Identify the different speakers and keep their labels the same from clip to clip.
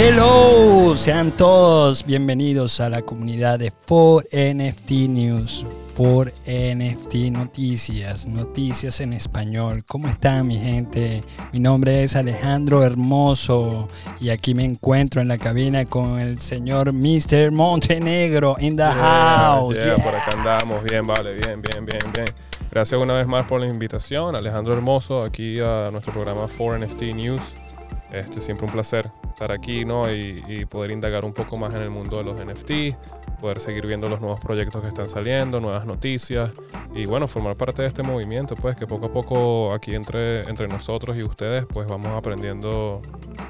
Speaker 1: Hello, sean todos bienvenidos a la comunidad de 4NFT News. 4NFT Noticias, noticias en español. ¿Cómo están mi gente? Mi nombre es Alejandro Hermoso y aquí me encuentro en la cabina con el señor Mr. Montenegro in the house.
Speaker 2: Yeah, Por acá andamos, bien, vale, bien, bien, bien, bien. Gracias una vez más por la invitación, Alejandro Hermoso, aquí a nuestro programa 4NFT News. Este, siempre un placer estar aquí ¿no? y, y poder indagar un poco más en el mundo de los NFT, poder seguir viendo los nuevos proyectos que están saliendo, nuevas noticias y bueno, formar parte de este movimiento, pues que poco a poco aquí entre, entre nosotros y ustedes, pues vamos aprendiendo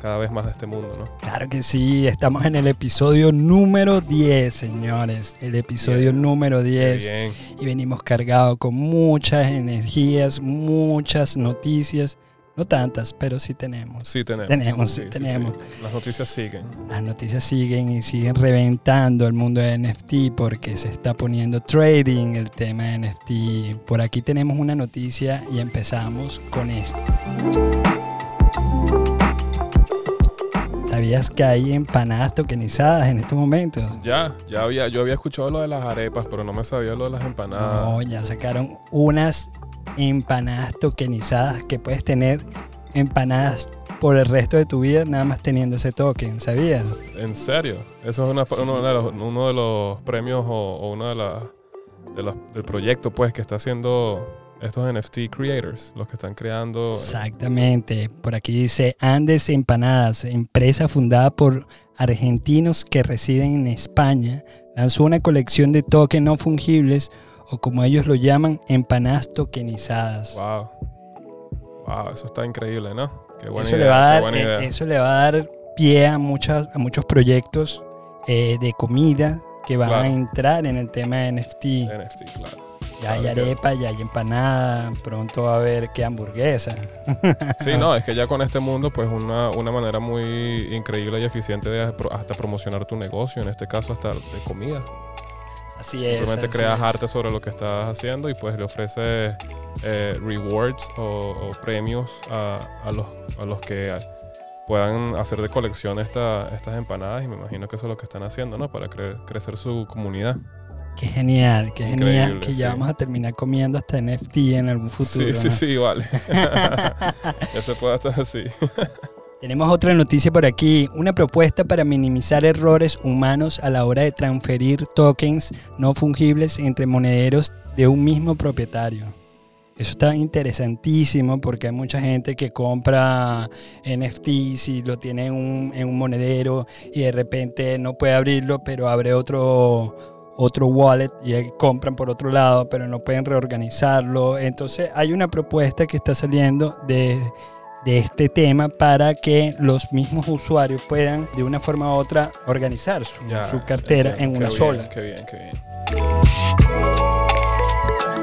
Speaker 2: cada vez más de este mundo, ¿no?
Speaker 1: Claro que sí, estamos en el episodio número 10, señores, el episodio
Speaker 2: Bien.
Speaker 1: número
Speaker 2: Qué
Speaker 1: 10
Speaker 2: bien.
Speaker 1: y venimos cargados con muchas energías, muchas noticias, no tantas, pero sí tenemos.
Speaker 2: Sí tenemos.
Speaker 1: Tenemos, sí, tenemos.
Speaker 2: sí. Las noticias siguen.
Speaker 1: Las noticias siguen y siguen reventando el mundo de NFT porque se está poniendo trading el tema de NFT. Por aquí tenemos una noticia y empezamos con esto. ¿Sabías que hay empanadas tokenizadas en estos momentos?
Speaker 2: Ya, ya había, yo había escuchado lo de las arepas, pero no me sabía lo de las empanadas.
Speaker 1: No, ya sacaron unas empanadas tokenizadas que puedes tener empanadas por el resto de tu vida nada más teniendo ese token, ¿sabías?
Speaker 2: ¿En serio? Eso es una- uno, de los, uno de los premios o, o uno de, la- de los- del proyecto pues que está haciendo estos NFT creators, los que están creando.
Speaker 1: Exactamente. Por aquí dice Andes Empanadas, empresa fundada por argentinos que residen en España, lanzó una colección de tokens no fungibles o como ellos lo llaman, empanadas tokenizadas.
Speaker 2: Wow. Wow, eso está increíble, ¿no? Qué buena
Speaker 1: eso,
Speaker 2: idea.
Speaker 1: le va a
Speaker 2: qué
Speaker 1: dar,
Speaker 2: buena
Speaker 1: eh,
Speaker 2: idea.
Speaker 1: eso le va a dar pie a, muchas, a muchos proyectos eh, de comida que van
Speaker 2: Claro.
Speaker 1: a entrar en el tema de NFT.
Speaker 2: NFT, claro.
Speaker 1: Ya hay arepa, ya hay empanada, pronto va a haber que hamburguesa.
Speaker 2: Sí, no, es que ya con este mundo, pues una, una manera muy increíble y eficiente de hasta promocionar tu negocio, en este caso hasta de comida.
Speaker 1: Así es.
Speaker 2: Simplemente
Speaker 1: así
Speaker 2: creas
Speaker 1: es.
Speaker 2: arte sobre lo que estás haciendo y pues le ofreces eh, rewards o, o premios a, a los, a los que puedan hacer de colección esta- estas empanadas y me imagino que eso es lo que están haciendo, ¿no? Para cre- crecer su comunidad.
Speaker 1: Qué genial, qué genial que ya vamos a terminar comiendo hasta NFT en algún futuro.
Speaker 2: sí, sí,
Speaker 1: ¿no?
Speaker 2: sí, vale. ya se puede estar así.
Speaker 1: Tenemos otra noticia por aquí, una propuesta para minimizar errores humanos a la hora de transferir tokens no fungibles entre monederos de un mismo propietario. Eso está interesantísimo porque hay mucha gente que compra NFTs y lo tiene en un, en un monedero y de repente no puede abrirlo, pero abre otro, otro wallet y compran por otro lado, pero no pueden reorganizarlo. Entonces hay una propuesta que está saliendo de de este tema para que los mismos usuarios puedan de una forma u otra organizar su,
Speaker 2: Ya,
Speaker 1: su cartera
Speaker 2: entiendo.
Speaker 1: en una
Speaker 2: Qué
Speaker 1: sola.
Speaker 2: bien, Qué bien, qué bien.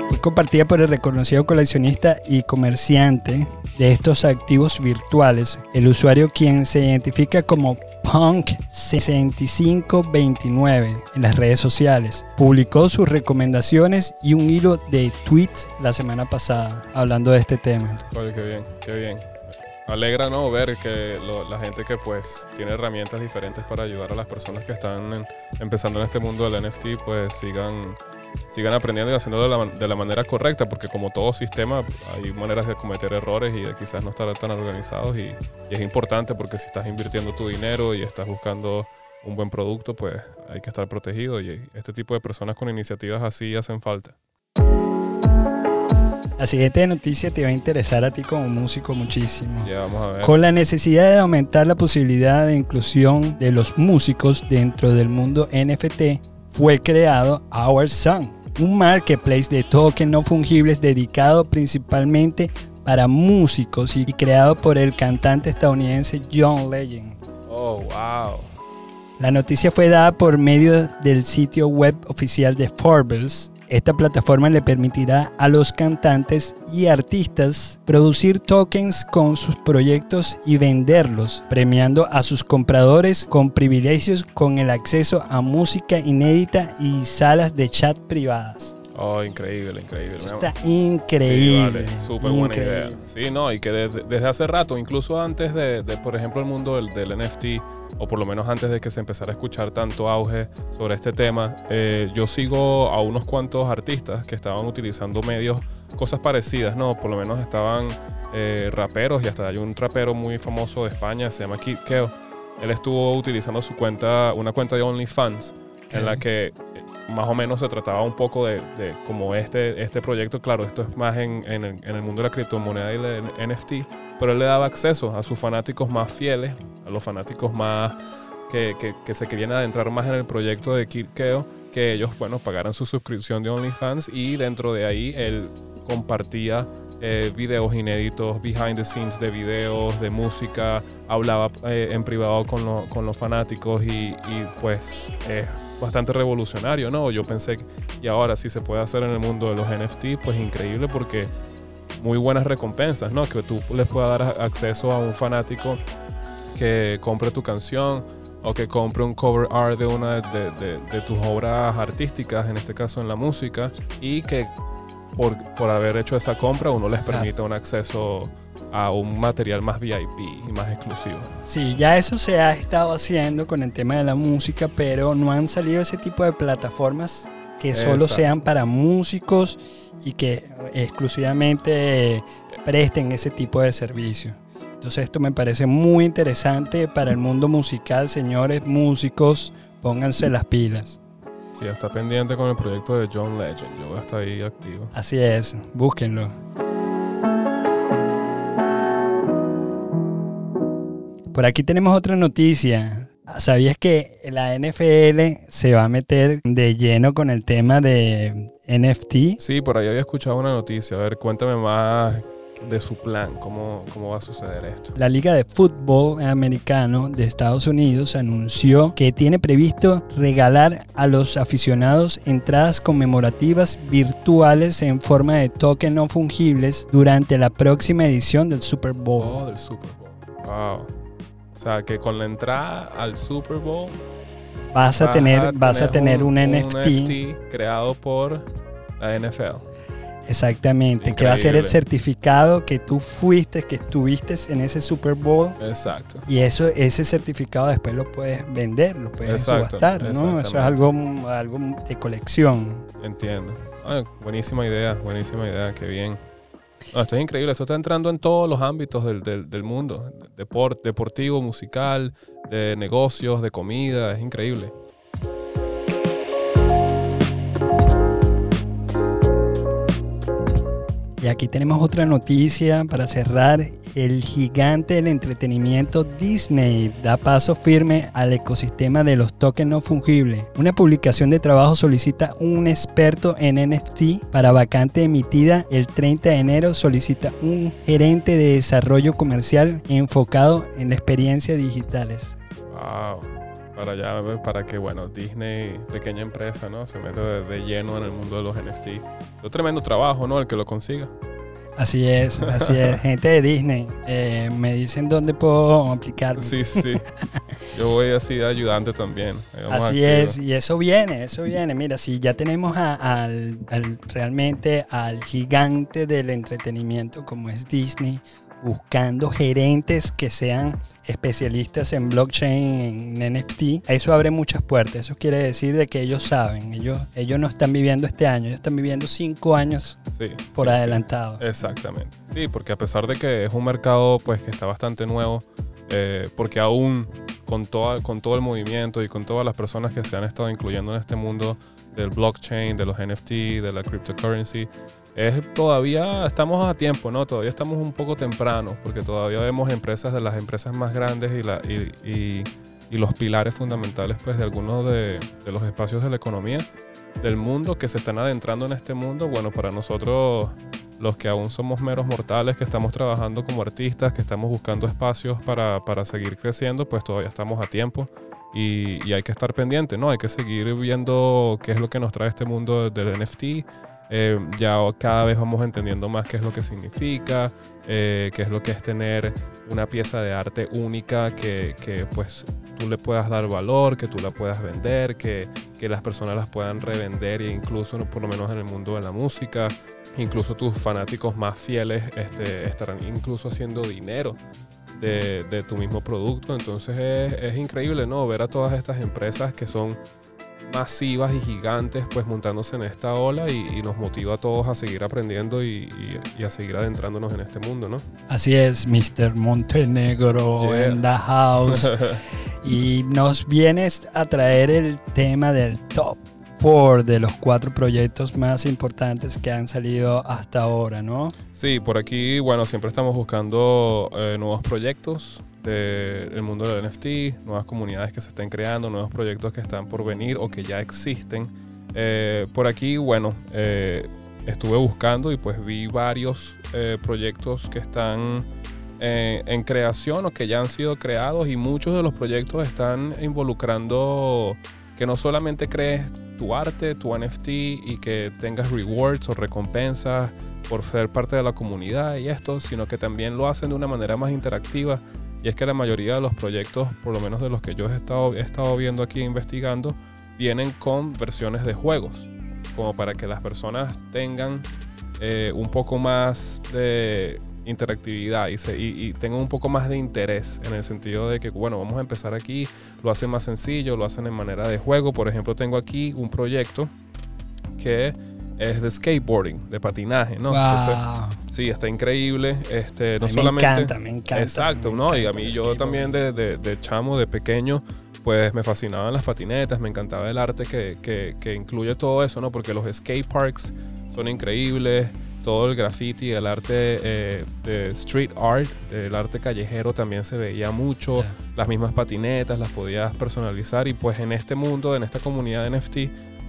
Speaker 1: Fue compartida por el reconocido coleccionista y comerciante de estos activos virtuales, el usuario quien se identifica como Punk6529 en las redes sociales. Publicó sus recomendaciones y un hilo de tweets la semana pasada hablando de este tema.
Speaker 2: Oye, qué bien, qué bien. Alegra, ¿no? Ver que lo- la gente que pues tiene herramientas diferentes para ayudar a las personas que están empezando en este mundo del NFT, pues sigan, sigan aprendiendo y haciéndolo de la, de la manera correcta, porque como todo sistema hay maneras de cometer errores y de quizás no estar tan organizados y, y es importante porque si estás invirtiendo tu dinero y estás buscando un buen producto, pues hay que estar protegido y este tipo de personas con iniciativas así hacen falta.
Speaker 1: La siguiente noticia te va a interesar a ti como músico muchísimo.
Speaker 2: Ya vamos a ver.
Speaker 1: Con la necesidad de aumentar la posibilidad de inclusión de los músicos dentro del mundo NFT, fue creado Our Song, un marketplace de tokens no fungibles dedicado principalmente para músicos y creado por el cantante estadounidense John Legend.
Speaker 2: Oh, wow.
Speaker 1: La noticia fue dada por medio del sitio web oficial de Forbes. Esta plataforma le permitirá a los cantantes y artistas producir tokens con sus proyectos y venderlos, premiando a sus compradores con privilegios con el acceso a música inédita y salas de chat privadas.
Speaker 2: Oh, increíble, increíble.
Speaker 1: Eso está
Speaker 2: Sí,
Speaker 1: increíble.
Speaker 2: vale, súper buena idea. Sí, no, y que desde, desde hace rato, incluso antes de, de, por ejemplo, el mundo del, del NFT, o por lo menos antes de que se empezara a escuchar tanto auge sobre este tema, eh, yo sigo a unos cuantos artistas que estaban utilizando medios, cosas parecidas, ¿no? Por lo menos estaban eh, raperos y hasta hay un rapero muy famoso de España, se llama Kid Keo. Él estuvo utilizando su cuenta, una cuenta de OnlyFans, en la que más o menos se trataba un poco de, como este, este proyecto, claro, esto es más en, en, el, en, el, mundo de la criptomoneda y el NFT, pero él le daba acceso a sus fanáticos más fieles, a los fanáticos más que, que, que se querían adentrar más en el proyecto de Kirkeo, que ellos, bueno, pagaran su suscripción de OnlyFans y dentro de ahí él compartía eh, videos inéditos, behind the scenes de videos, de música, hablaba eh, en privado con, lo, con, los fanáticos y, y pues es bastante revolucionario, ¿no? Yo pensé, y ahora si se puede hacer en el mundo de los NFT, pues increíble porque muy buenas recompensas, ¿no? Que tú les puedas dar acceso a un fanático que compre tu canción o que compre un cover art de una de, de, de tus obras artísticas, en este caso en la música, y que por, por haber hecho esa compra uno les permita un acceso a un material más VIP y más exclusivo.
Speaker 1: Sí, ya eso se ha estado haciendo con el tema de la música, pero no han salido ese tipo de plataformas que solo Exacto. sean para músicos y que exclusivamente presten ese tipo de servicio. Entonces esto me parece muy interesante para el mundo musical, señores músicos, pónganse las pilas.
Speaker 2: Sí, está pendiente con el proyecto de John Legend, yo voy a estar ahí activo.
Speaker 1: Así es, búsquenlo. Por aquí tenemos otra noticia. ¿Sabías que la NFL se va a meter de lleno con el tema de NFT?
Speaker 2: Sí, por ahí había escuchado una noticia. A ver, cuéntame más de su plan, cómo, cómo va a suceder esto.
Speaker 1: La Liga de Fútbol Americano de Estados Unidos anunció que tiene previsto regalar a los aficionados entradas conmemorativas virtuales en forma de token no fungibles durante la próxima edición del Super Bowl.
Speaker 2: Oh, del Super Bowl. Wow. O sea, que con la entrada al Super Bowl
Speaker 1: vas a, vas tener, a vas a tener un, un, NFT.
Speaker 2: NFT creado por la NFL.
Speaker 1: Exactamente, Increíble. que va a ser el certificado que tú fuiste, que estuviste en ese Super Bowl.
Speaker 2: Exacto.
Speaker 1: Y eso, ese certificado después lo puedes vender, lo puedes Exacto, subastar, ¿no? Eso es algo, algo de colección.
Speaker 2: Entiendo. Ah, buenísima idea, buenísima idea, qué bien. No, esto es increíble, esto está entrando en todos los ámbitos del, del, mundo, Deport, deportivo, musical, de negocios, de comida, es increíble.
Speaker 1: Y aquí tenemos otra noticia para cerrar. El gigante del entretenimiento Disney da paso firme al ecosistema de los tokens no fungibles. Una publicación de trabajo solicita un experto en NFT para vacante emitida el 30 de enero. Solicita un gerente de desarrollo comercial enfocado en la experiencia digitales.
Speaker 2: Wow para allá, para que, bueno, Disney, pequeña empresa, ¿no? Se mete de, de, lleno en el mundo de los NFT. Es un tremendo trabajo, ¿no? El que lo consiga.
Speaker 1: Así es, así es. Gente de Disney, eh, me dicen dónde puedo aplicar.
Speaker 2: Sí, sí. Yo voy así de ayudante también.
Speaker 1: Así es, y eso viene, eso viene. Mira, si ya tenemos a, al, al, realmente al gigante del entretenimiento como es Disney, buscando gerentes que sean especialistas en blockchain, en NFT, eso abre muchas puertas. Eso quiere decir de que ellos saben, ellos, ellos no están viviendo este año, ellos están viviendo cinco años
Speaker 2: sí,
Speaker 1: por
Speaker 2: sí,
Speaker 1: adelantado.
Speaker 2: Sí. Exactamente. Sí, porque a pesar de que es un mercado pues que está bastante nuevo, eh, porque aún con, toda, con todo el movimiento y con todas las personas que se han estado incluyendo en este mundo del blockchain, de los NFT, de la cryptocurrency, es todavía estamos a tiempo, ¿no? Todavía estamos un poco temprano, porque todavía vemos empresas de las empresas más grandes y, la, y, y, y los pilares fundamentales pues, de algunos de, de, los espacios de la economía del mundo que se están adentrando en este mundo. Bueno, para nosotros, los que aún somos meros mortales, que estamos trabajando como artistas, que estamos buscando espacios para, para seguir creciendo, pues todavía estamos a tiempo. Y, hay que estar pendiente, ¿no? Hay que seguir viendo qué es lo que nos trae este mundo del NFT eh, ya cada vez vamos entendiendo más qué es lo que significa, eh, qué es lo que es tener una pieza de arte única que, que, pues tú le puedas dar valor, que tú la puedas vender, que, que las personas las puedan revender e incluso por lo menos en el mundo de la música, incluso tus fanáticos más fieles este, estarán incluso haciendo dinero de, de tu mismo producto. Entonces es, es increíble, ¿no? Ver a todas estas empresas que son masivas y gigantes pues montándose en esta ola y, y nos motiva a todos a seguir aprendiendo y, y- y a seguir adentrándonos en este mundo, ¿no?
Speaker 1: Así es, Mr. Montenegro
Speaker 2: Yeah.
Speaker 1: en the house. y nos vienes a traer el tema del top 4 de los cuatro proyectos más importantes que han salido hasta ahora, ¿no?
Speaker 2: Sí, por aquí, bueno, siempre estamos buscando eh, nuevos proyectos del mundo del NFT, nuevas comunidades que se estén creando, nuevos proyectos que están por venir o que ya existen. Eh, por aquí, bueno, eh, estuve buscando y pues vi varios eh, proyectos que están eh, en creación o que ya han sido creados y muchos de los proyectos están involucrando que no solamente crees tu arte, tu NFT y que tengas rewards o recompensas por ser parte de la comunidad y esto, sino que también lo hacen de una manera más interactiva. Y es que la mayoría de los proyectos, por lo menos de los que yo he estado, he estado viendo aquí investigando, vienen con versiones de juegos, como para que las personas tengan eh, un poco más de interactividad y, se- y- y tengan un poco más de interés en el sentido de que, bueno, vamos a empezar aquí, lo hacen más sencillo, lo hacen en manera de juego. Por ejemplo, tengo aquí un proyecto que es de skateboarding, de patinaje, ¿no? Entonces, sí, está increíble. Este, no
Speaker 1: A mí
Speaker 2: solamente.
Speaker 1: me encanta, me encanta.
Speaker 2: Exacto,
Speaker 1: me
Speaker 2: ¿no? Y
Speaker 1: encanta
Speaker 2: a mí yo también de, de- de chamo, de pequeño, pues me fascinaban las patinetas, me encantaba el arte que, que- que incluye todo eso, ¿no? Porque los skate parks son increíbles, todo el graffiti, el arte eh, de street art, el arte callejero también se veía mucho, las mismas patinetas las podías personalizar y pues en este mundo, en esta comunidad de NFT,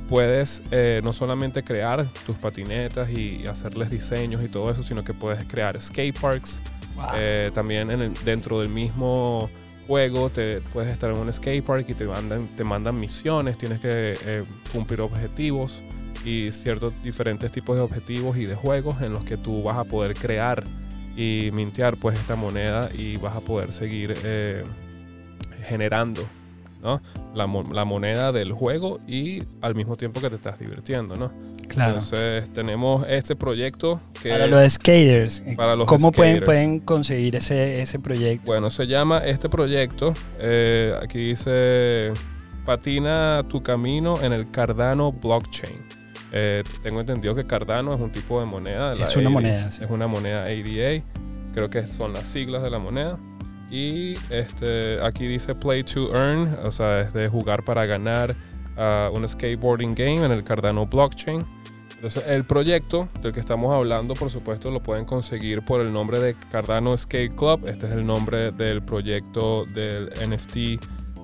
Speaker 2: puedes eh, no solamente crear tus patinetas y, y hacerles diseños y todo eso, sino que puedes crear skate parks,
Speaker 1: Wow.
Speaker 2: eh, también en el- dentro del mismo juego te puedes estar en un skate park y te mandan, te mandan misiones, tienes que eh, cumplir objetivos y ciertos diferentes tipos de objetivos y de juegos en los que tú vas a poder crear y mintear pues esta moneda y vas a poder seguir eh, generando ¿no? la, la moneda del juego y al mismo tiempo que te estás divirtiendo, ¿no?
Speaker 1: claro.
Speaker 2: Entonces tenemos este proyecto que
Speaker 1: Para los skaters, eh,
Speaker 2: Para los
Speaker 1: ¿cómo pueden,
Speaker 2: skaters.
Speaker 1: pueden conseguir ese, ese proyecto?
Speaker 2: Bueno, se llama este proyecto, eh, aquí dice, patina tu camino en el Cardano blockchain. Eh, tengo entendido que Cardano es un tipo de moneda. de la
Speaker 1: Es una
Speaker 2: ADA,
Speaker 1: moneda, sí.
Speaker 2: Es una moneda ADA. Creo que son las siglas de la moneda. Y este, aquí dice play to earn, o sea, es de jugar para ganar ah, un skateboarding game en el Cardano blockchain. Entonces, el proyecto del que estamos hablando, por supuesto, lo pueden conseguir por el nombre de Cardano Skate Club. Este es el nombre del proyecto del NFT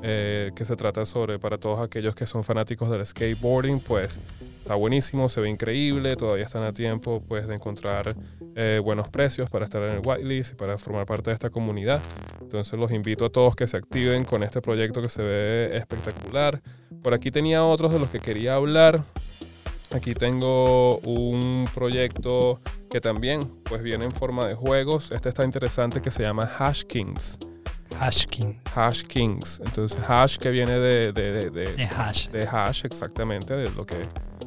Speaker 2: eh, que se trata sobre para todos aquellos que son fanáticos del skateboarding. Pues está buenísimo, se ve increíble. Todavía están a tiempo pues, de encontrar eh, buenos precios para estar en el whitelist y para formar parte de esta comunidad. Entonces, los invito a todos que se activen con este proyecto que se ve espectacular. Por aquí tenía otros de los que quería hablar. Aquí tengo un proyecto que también pues viene en forma de juegos. Este está interesante que se llama Hash Kings.
Speaker 1: Hashking.
Speaker 2: Hash Kings. Entonces hash que viene de, de- de-
Speaker 1: De hash.
Speaker 2: de hash exactamente, de lo que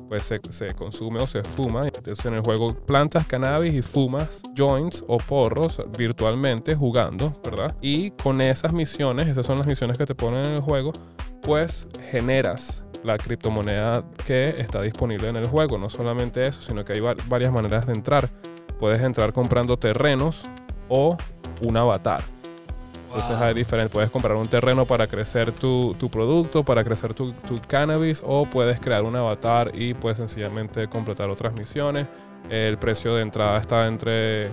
Speaker 2: pues se, se consume o se fuma. Entonces en el juego plantas cannabis y fumas joints o porros virtualmente jugando, ¿verdad? Y con esas misiones, esas son las misiones que te ponen en el juego, pues generas la criptomoneda que está disponible en el juego. No solamente eso, sino que hay va- varias maneras de entrar. Puedes entrar comprando terrenos o un avatar. Entonces
Speaker 1: Wow.
Speaker 2: hay diferentes, puedes comprar un terreno para crecer tu, tu producto, para crecer tu, tu cannabis, o puedes crear un avatar y puedes sencillamente completar otras misiones. El precio de entrada está entre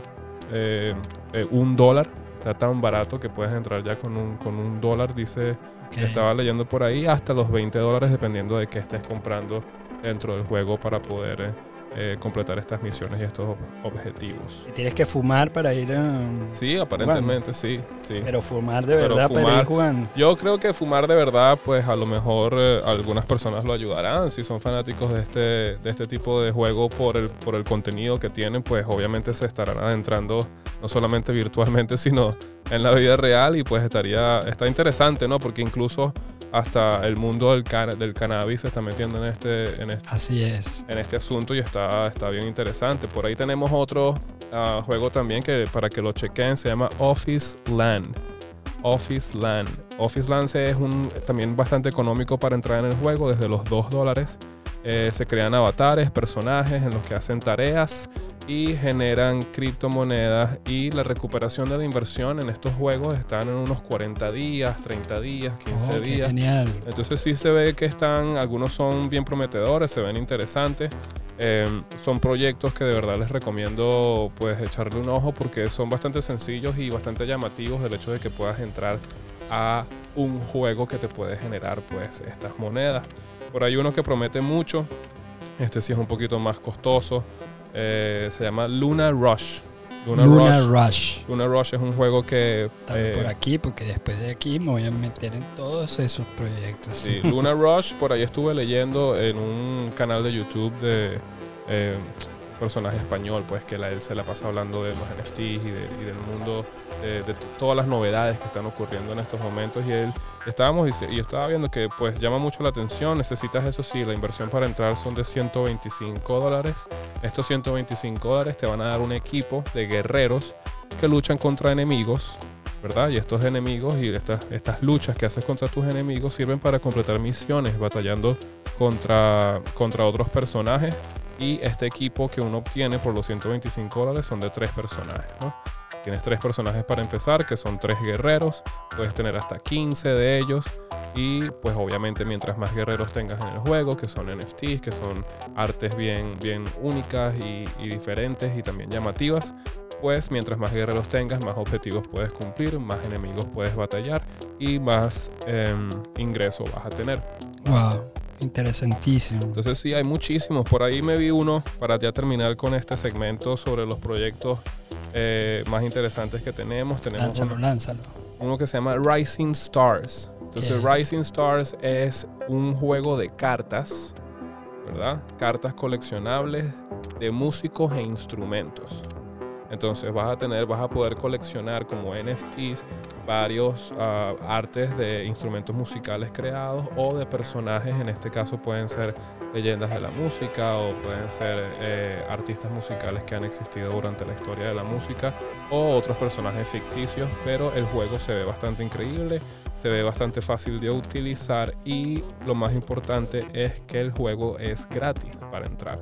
Speaker 2: eh, eh, un dólar, está tan barato que puedes entrar ya con un, con un dólar, dice,
Speaker 1: Ok.
Speaker 2: estaba leyendo por ahí, hasta los 20 dólares dependiendo de qué estés comprando dentro del juego para poder eh, eh, completar estas misiones y estos ob- objetivos.
Speaker 1: Y Tienes que fumar para ir a...
Speaker 2: Sí, aparentemente sí, sí.
Speaker 1: Pero fumar de verdad para ir jugando.
Speaker 2: Yo creo que fumar de verdad, pues a lo mejor eh, algunas personas lo ayudarán. Si son fanáticos de este, de este tipo de juego por el, por el contenido que tienen, pues obviamente se estarán adentrando no solamente virtualmente, sino en la vida real. Y pues estaría, está interesante, ¿no? Porque incluso hasta el mundo del, can- del cannabis se está metiendo en este, en este
Speaker 1: Así es.
Speaker 2: en este asunto y está, está bien interesante. Por ahí tenemos otro ah, juego también que para que lo chequen se llama Office Land. Office Land. Office Land es un, también bastante económico para entrar en el juego, desde los 2 dólares. Eh, se crean avatares, personajes en los que hacen tareas y generan criptomonedas y la recuperación de la inversión en estos juegos están en unos 40 días, 30 días, 15 días.
Speaker 1: Genial.
Speaker 2: Entonces sí se ve que están, algunos son bien prometedores, se ven interesantes. Eh, son proyectos que de verdad les recomiendo pues echarle un ojo porque son bastante sencillos y bastante llamativos el hecho de que puedas entrar a un juego que te puede generar pues estas monedas. Por ahí uno que promete mucho, este sí es un poquito más costoso, eh, se llama Luna Rush.
Speaker 1: Luna, Rush.
Speaker 2: Luna Rush es un juego que...
Speaker 1: Eh, por aquí, porque después de aquí me voy a meter en todos esos proyectos.
Speaker 2: Sí, Luna Rush, por ahí estuve leyendo en un canal de YouTube de eh, personaje español, pues que él se la pasa hablando de los NFTs y, y del mundo de, todas las novedades que están ocurriendo en estos momentos. Y él estábamos y, estaba viendo que pues llama mucho la atención. Necesitas eso sí, la inversión para entrar son de 125 dólares. Estos 125 dólares te van a dar un equipo de guerreros que luchan contra enemigos. ¿verdad? Y estos enemigos y estas, estas luchas que haces contra tus enemigos sirven para completar misiones batallando contra, contra otros personajes. Y este equipo que uno obtiene por los 125 dólares son de tres personajes, ¿no? Tienes tres personajes para empezar, que son tres guerreros. Puedes tener hasta 15 de ellos. Y pues obviamente mientras más guerreros tengas en el juego, que son NFTs, que son artes bien, bien únicas y, diferentes y también llamativas, pues mientras más guerreros tengas, más objetivos puedes cumplir, más enemigos puedes batallar y más em, ingreso vas a tener.
Speaker 1: Wow. Interesantísimo.
Speaker 2: Entonces sí, hay muchísimos. Por ahí me vi uno para ya terminar con este segmento sobre los proyectos eh, más interesantes que tenemos. tenemos
Speaker 1: lánzalo,
Speaker 2: uno,
Speaker 1: lánzalo.
Speaker 2: Uno que se llama Rising Stars. Entonces, Rising Stars es un juego de cartas, ¿verdad? Cartas coleccionables de músicos e instrumentos. Entonces vas a tener, vas a poder coleccionar como NFTs varios ah, artes de instrumentos musicales creados o de personajes, en este caso pueden ser leyendas de la música o pueden ser eh, artistas musicales que han existido durante la historia de la música o otros personajes ficticios, pero el juego se ve bastante increíble, se ve bastante fácil de utilizar y lo más importante es que el juego es gratis para entrar.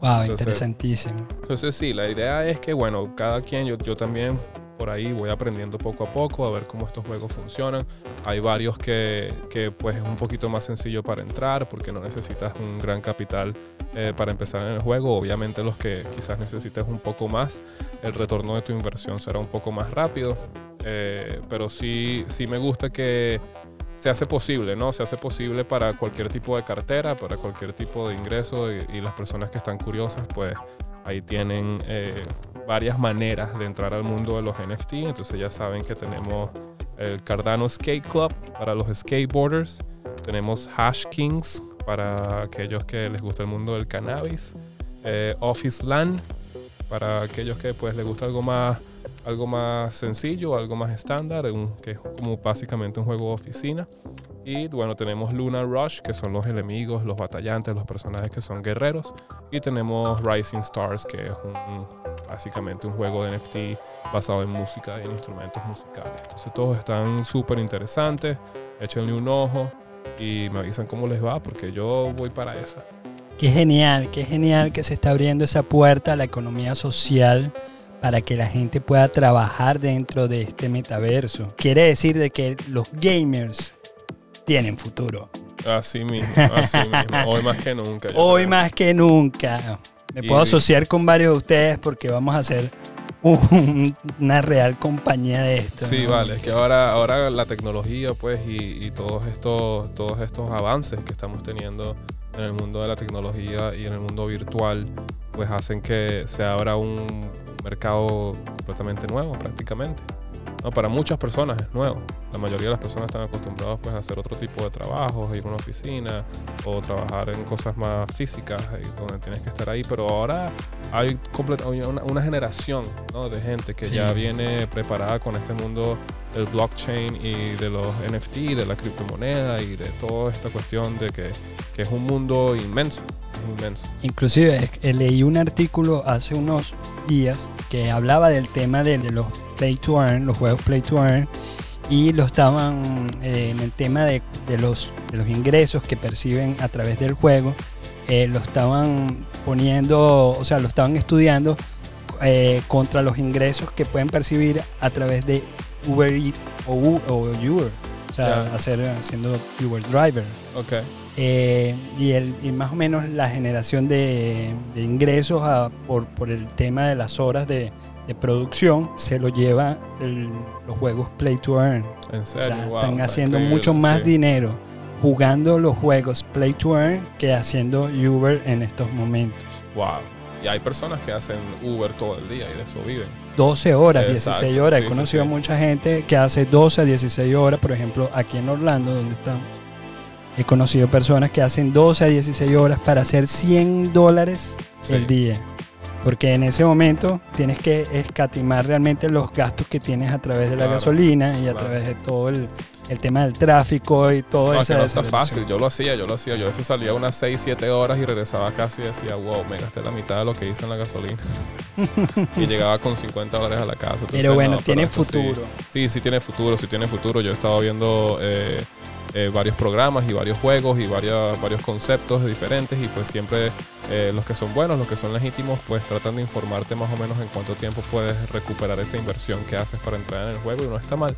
Speaker 1: Wow, interesantísimo.
Speaker 2: Entonces sí, la idea es que bueno, cada quien, yo, yo también por ahí voy aprendiendo poco a poco a ver cómo estos juegos funcionan. Hay varios que, que pues es un poquito más sencillo para entrar porque no necesitas un gran capital eh, para empezar en el juego. Obviamente los que quizás necesites un poco más, el retorno de tu inversión será un poco más rápido. Eh, pero sí, sí me gusta que se hace posible, ¿no? Se hace posible para cualquier tipo de cartera, para cualquier tipo de ingreso y, las personas que están curiosas, pues ahí tienen eh, varias maneras de entrar al mundo de los NFT. Entonces ya saben que tenemos el Cardano Skate Club para los skateboarders. Tenemos Hash Kings para aquellos que les gusta el mundo del cannabis. Eh, Office Land para aquellos que pues les gusta algo más algo más sencillo, algo más estándar, que es como básicamente un juego de oficina. Y bueno, tenemos Luna Rush, que son los enemigos, los batallantes, los personajes que son guerreros. Y tenemos Rising Stars, que es un, básicamente un juego de NFT basado en música y en instrumentos musicales. Entonces todos están súper interesantes. Échenle un ojo y me avisan cómo les va, porque yo voy para esa.
Speaker 1: Qué genial, qué genial que se está abriendo esa puerta a la economía social para que la gente pueda trabajar dentro de este metaverso. Quiere decir de que los gamers tienen futuro.
Speaker 2: Así mismo, así mismo. Hoy más que nunca.
Speaker 1: Hoy más que nunca. Me puedo asociar con varios de ustedes porque vamos a hacer una real compañía de esto.
Speaker 2: Sí, vale. Es que ahora, ahora la tecnología, pues, y, todos estos, todos estos avances que estamos teniendo en el mundo de la tecnología y en el mundo virtual, pues hacen que se abra un mercado completamente nuevo prácticamente. No, para muchas personas es nuevo. La mayoría de las personas están acostumbradas pues, a hacer otro tipo de trabajos, ir a una oficina o trabajar en cosas más físicas donde tienes que estar ahí. Pero ahora hay una, una generación de gente que ya viene preparada con este mundo del blockchain y de los NFT, de la criptomoneda y de toda esta cuestión de que, que es un mundo inmenso inmenso.
Speaker 1: Inclusive leí un artículo hace unos días que hablaba del tema de, de los Play to Earn, los juegos Play to Earn, y lo estaban eh, en el tema de, de los, de los ingresos que perciben a través del juego, eh, lo estaban poniendo, o sea, lo estaban estudiando eh, contra los ingresos que pueden percibir a través de Uber Eats o, o Uber, o sea,
Speaker 2: Ya.
Speaker 1: hacer, haciendo Uber Driver.
Speaker 2: Ok.
Speaker 1: Eh, y, el, y más o menos la generación de, de ingresos a- por, por el tema de las horas de, de producción se lo lleva el- los juegos Play to Earn.
Speaker 2: En
Speaker 1: O
Speaker 2: serio,
Speaker 1: sea,
Speaker 2: wow,
Speaker 1: están
Speaker 2: está
Speaker 1: haciendo mucho más
Speaker 2: sí.
Speaker 1: dinero jugando los juegos Play to Earn que haciendo Uber en estos momentos.
Speaker 2: Wow. Y hay personas que hacen Uber todo el día y de eso viven.
Speaker 1: 12 horas,
Speaker 2: Exacto,
Speaker 1: 16 horas.
Speaker 2: sí,
Speaker 1: He conocido
Speaker 2: sí.
Speaker 1: a mucha gente que hace 12 a 16 horas, por ejemplo, aquí en Orlando, donde estamos. He conocido personas que hacen 12 a 16 horas para hacer 100 dólares
Speaker 2: Sí.
Speaker 1: el día. Porque en ese momento tienes que escatimar realmente los gastos que tienes a través de la
Speaker 2: Claro,
Speaker 1: gasolina y a través de todo el, el tema del tráfico y todo
Speaker 2: No, es
Speaker 1: eso.
Speaker 2: no está fácil. Yo lo hacía, yo lo hacía. Yo a veces salía unas 6, 7 horas y regresaba casi y decía, wow, me gasté la mitad de lo que hice en la gasolina. y llegaba con 50 dólares a la casa. Entonces,
Speaker 1: Pero bueno,
Speaker 2: no,
Speaker 1: tiene futuro.
Speaker 2: Sí, sí, tiene futuro, sí tiene futuro. Yo he estado viendo eh, eh, varios programas y varios juegos y varios, conceptos diferentes y pues siempre eh, los que son buenos, los que son legítimos, pues tratan de informarte más o menos en cuánto tiempo puedes recuperar esa inversión que haces para entrar en el juego y no está mal.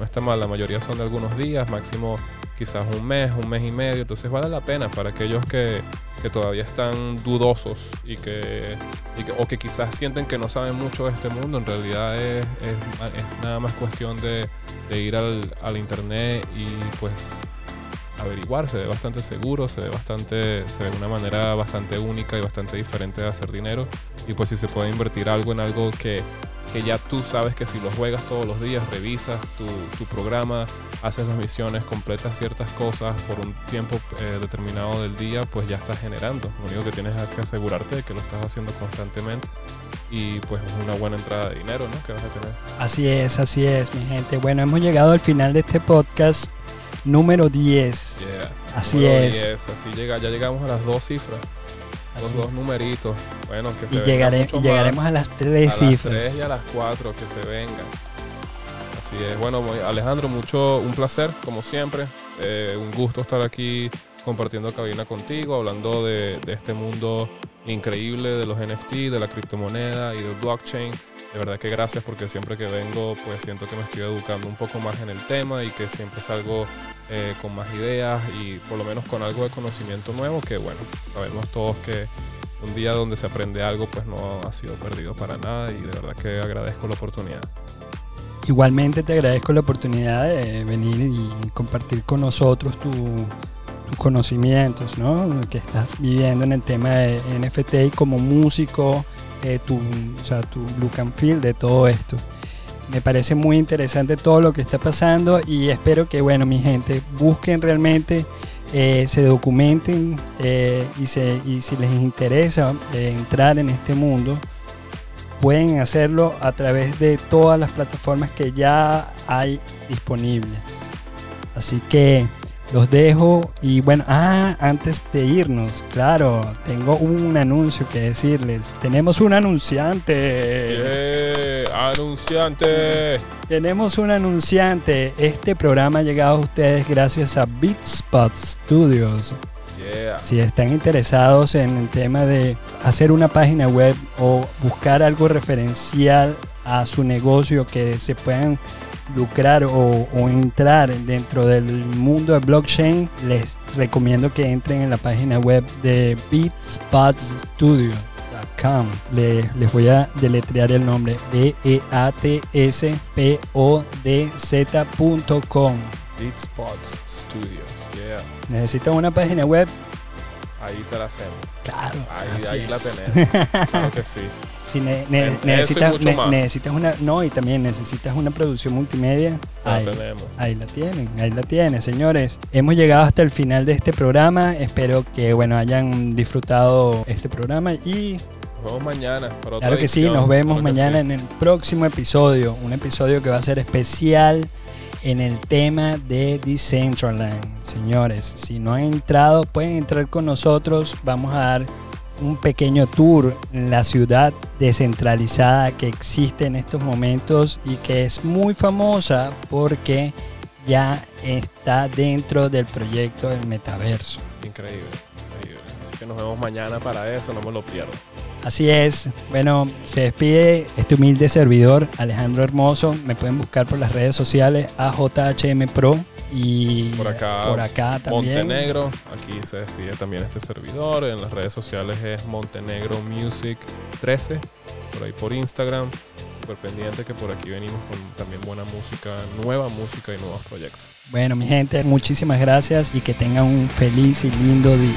Speaker 2: No está mal, la mayoría son de algunos días, máximo quizás un mes, un mes y medio, entonces vale la pena para aquellos que, que todavía están dudosos y que, y que- o que quizás sienten que no saben mucho de este mundo, en realidad es, es, nada más cuestión de, de ir al, al internet y pues averiguar, se ve bastante seguro, se ve bastante, se ve una manera bastante única y bastante diferente de hacer dinero. Y pues si se puede invertir algo en algo que, que ya tú sabes que si lo juegas todos los días, revisas tu, tu programa, haces las misiones, completas ciertas cosas por un tiempo eh, determinado del día, pues ya estás generando. Lo único que tienes es que asegurarte de que lo estás haciendo constantemente y pues es una buena entrada de dinero, ¿no? Que vas a tener.
Speaker 1: Así es, así es, mi gente. Bueno, hemos llegado al final de este podcast número 10.
Speaker 2: Yeah.
Speaker 1: Así
Speaker 2: Número
Speaker 1: es.
Speaker 2: 10, así llega, ya llegamos a las dos cifras, dos numeritos. Bueno, que se
Speaker 1: Y, llegaremos a las tres
Speaker 2: a
Speaker 1: cifras.
Speaker 2: las 3 y a las 4 que se vengan. Así es. Bueno, Alejandro, mucho un placer, como siempre. Eh, un gusto estar aquí compartiendo cabina contigo, hablando de, de este mundo increíble de los NFT, de la criptomoneda y del blockchain. De verdad que gracias porque siempre que vengo pues siento que me estoy educando un poco más en el tema y que siempre salgo eh, con más ideas y por lo menos con algo de conocimiento nuevo que bueno, sabemos todos que un día donde se aprende algo pues no ha sido perdido para nada y de verdad que agradezco la oportunidad.
Speaker 1: Igualmente te agradezco la oportunidad de venir y compartir con nosotros tu- tus conocimientos, ¿no? Que estás viviendo en el tema de NFT y como músico, tu, o sea, tu look and feel de todo esto. Me parece muy interesante todo lo que está pasando y espero que, bueno, mi gente, busquen realmente, eh, se documenten eh, y, se, y si les interesa eh, entrar en este mundo, pueden hacerlo a través de todas las plataformas que ya hay disponibles. Así que los dejo y bueno, ah, antes de irnos, claro, tengo un anuncio que decirles. Tenemos un anunciante.
Speaker 2: Yeah, anunciante.
Speaker 1: Tenemos un anunciante. Este programa ha llegado a ustedes gracias a Beatspot Studios.
Speaker 2: Yeah.
Speaker 1: Si están interesados en el tema de hacer una página web o buscar algo referencial a su negocio que se puedan lucrar o, o entrar dentro del mundo de blockchain, les recomiendo que entren en la página web de beatspotstudio.com. Le- les voy a deletrear el nombre B-E-A-T-S-P-O-D-Z.com.
Speaker 2: Beat Spots Studios. Yeah.
Speaker 1: Necesitan una página web.
Speaker 2: Ahí te la hacemos.
Speaker 1: Claro.
Speaker 2: Ahí, la tenemos. Claro que sí.
Speaker 1: Si ne-
Speaker 2: En-
Speaker 1: necesitas, ne- necesitas una, no, y también necesitas una producción multimedia.
Speaker 2: La
Speaker 1: Ahí,
Speaker 2: tenemos.
Speaker 1: ahí la tienen, ahí la tienen, señores. Hemos llegado hasta el final de este programa. Espero que bueno hayan disfrutado este programa y
Speaker 2: Nos vemos mañana. Para otra
Speaker 1: claro que sí, nos vemos
Speaker 2: Claro
Speaker 1: mañana
Speaker 2: sí.
Speaker 1: en el próximo episodio, un episodio que va a ser especial en el tema de Decentraland. Señores, si no han entrado, pueden entrar con nosotros. Vamos a dar un pequeño tour en la ciudad descentralizada que existe en estos momentos y que es muy famosa porque ya está dentro del proyecto del metaverso.
Speaker 2: Increíble, increíble. Así que nos vemos mañana para eso, no me lo pierdo.
Speaker 1: Así es. Bueno, se despide este humilde servidor, Alejandro Hermoso. Me pueden buscar por las redes sociales a JHM Pro y
Speaker 2: Por acá,
Speaker 1: por acá también.
Speaker 2: Montenegro, aquí se despide también este servidor. En las redes sociales es Montenegro Music 13, por ahí por Instagram. Súper pendiente que por aquí venimos con también buena música, nueva música y nuevos proyectos.
Speaker 1: Bueno, mi gente, muchísimas gracias y que tengan un feliz y lindo día.